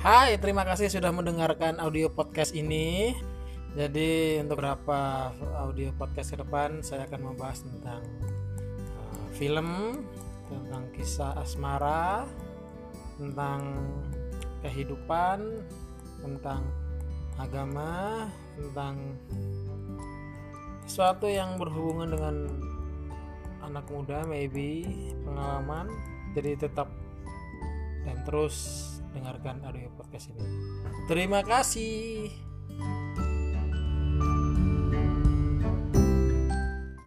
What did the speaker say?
Hai, terima kasih sudah mendengarkan audio podcast ini. Jadi untuk beberapa audio podcast ke depan saya akan membahas tentang uh, film, tentang kisah asmara, tentang kehidupan, tentang agama, tentang sesuatu yang berhubungan dengan anak muda maybe pengalaman jadi tetap dan terus dengarkan audio podcast ini. Terima kasih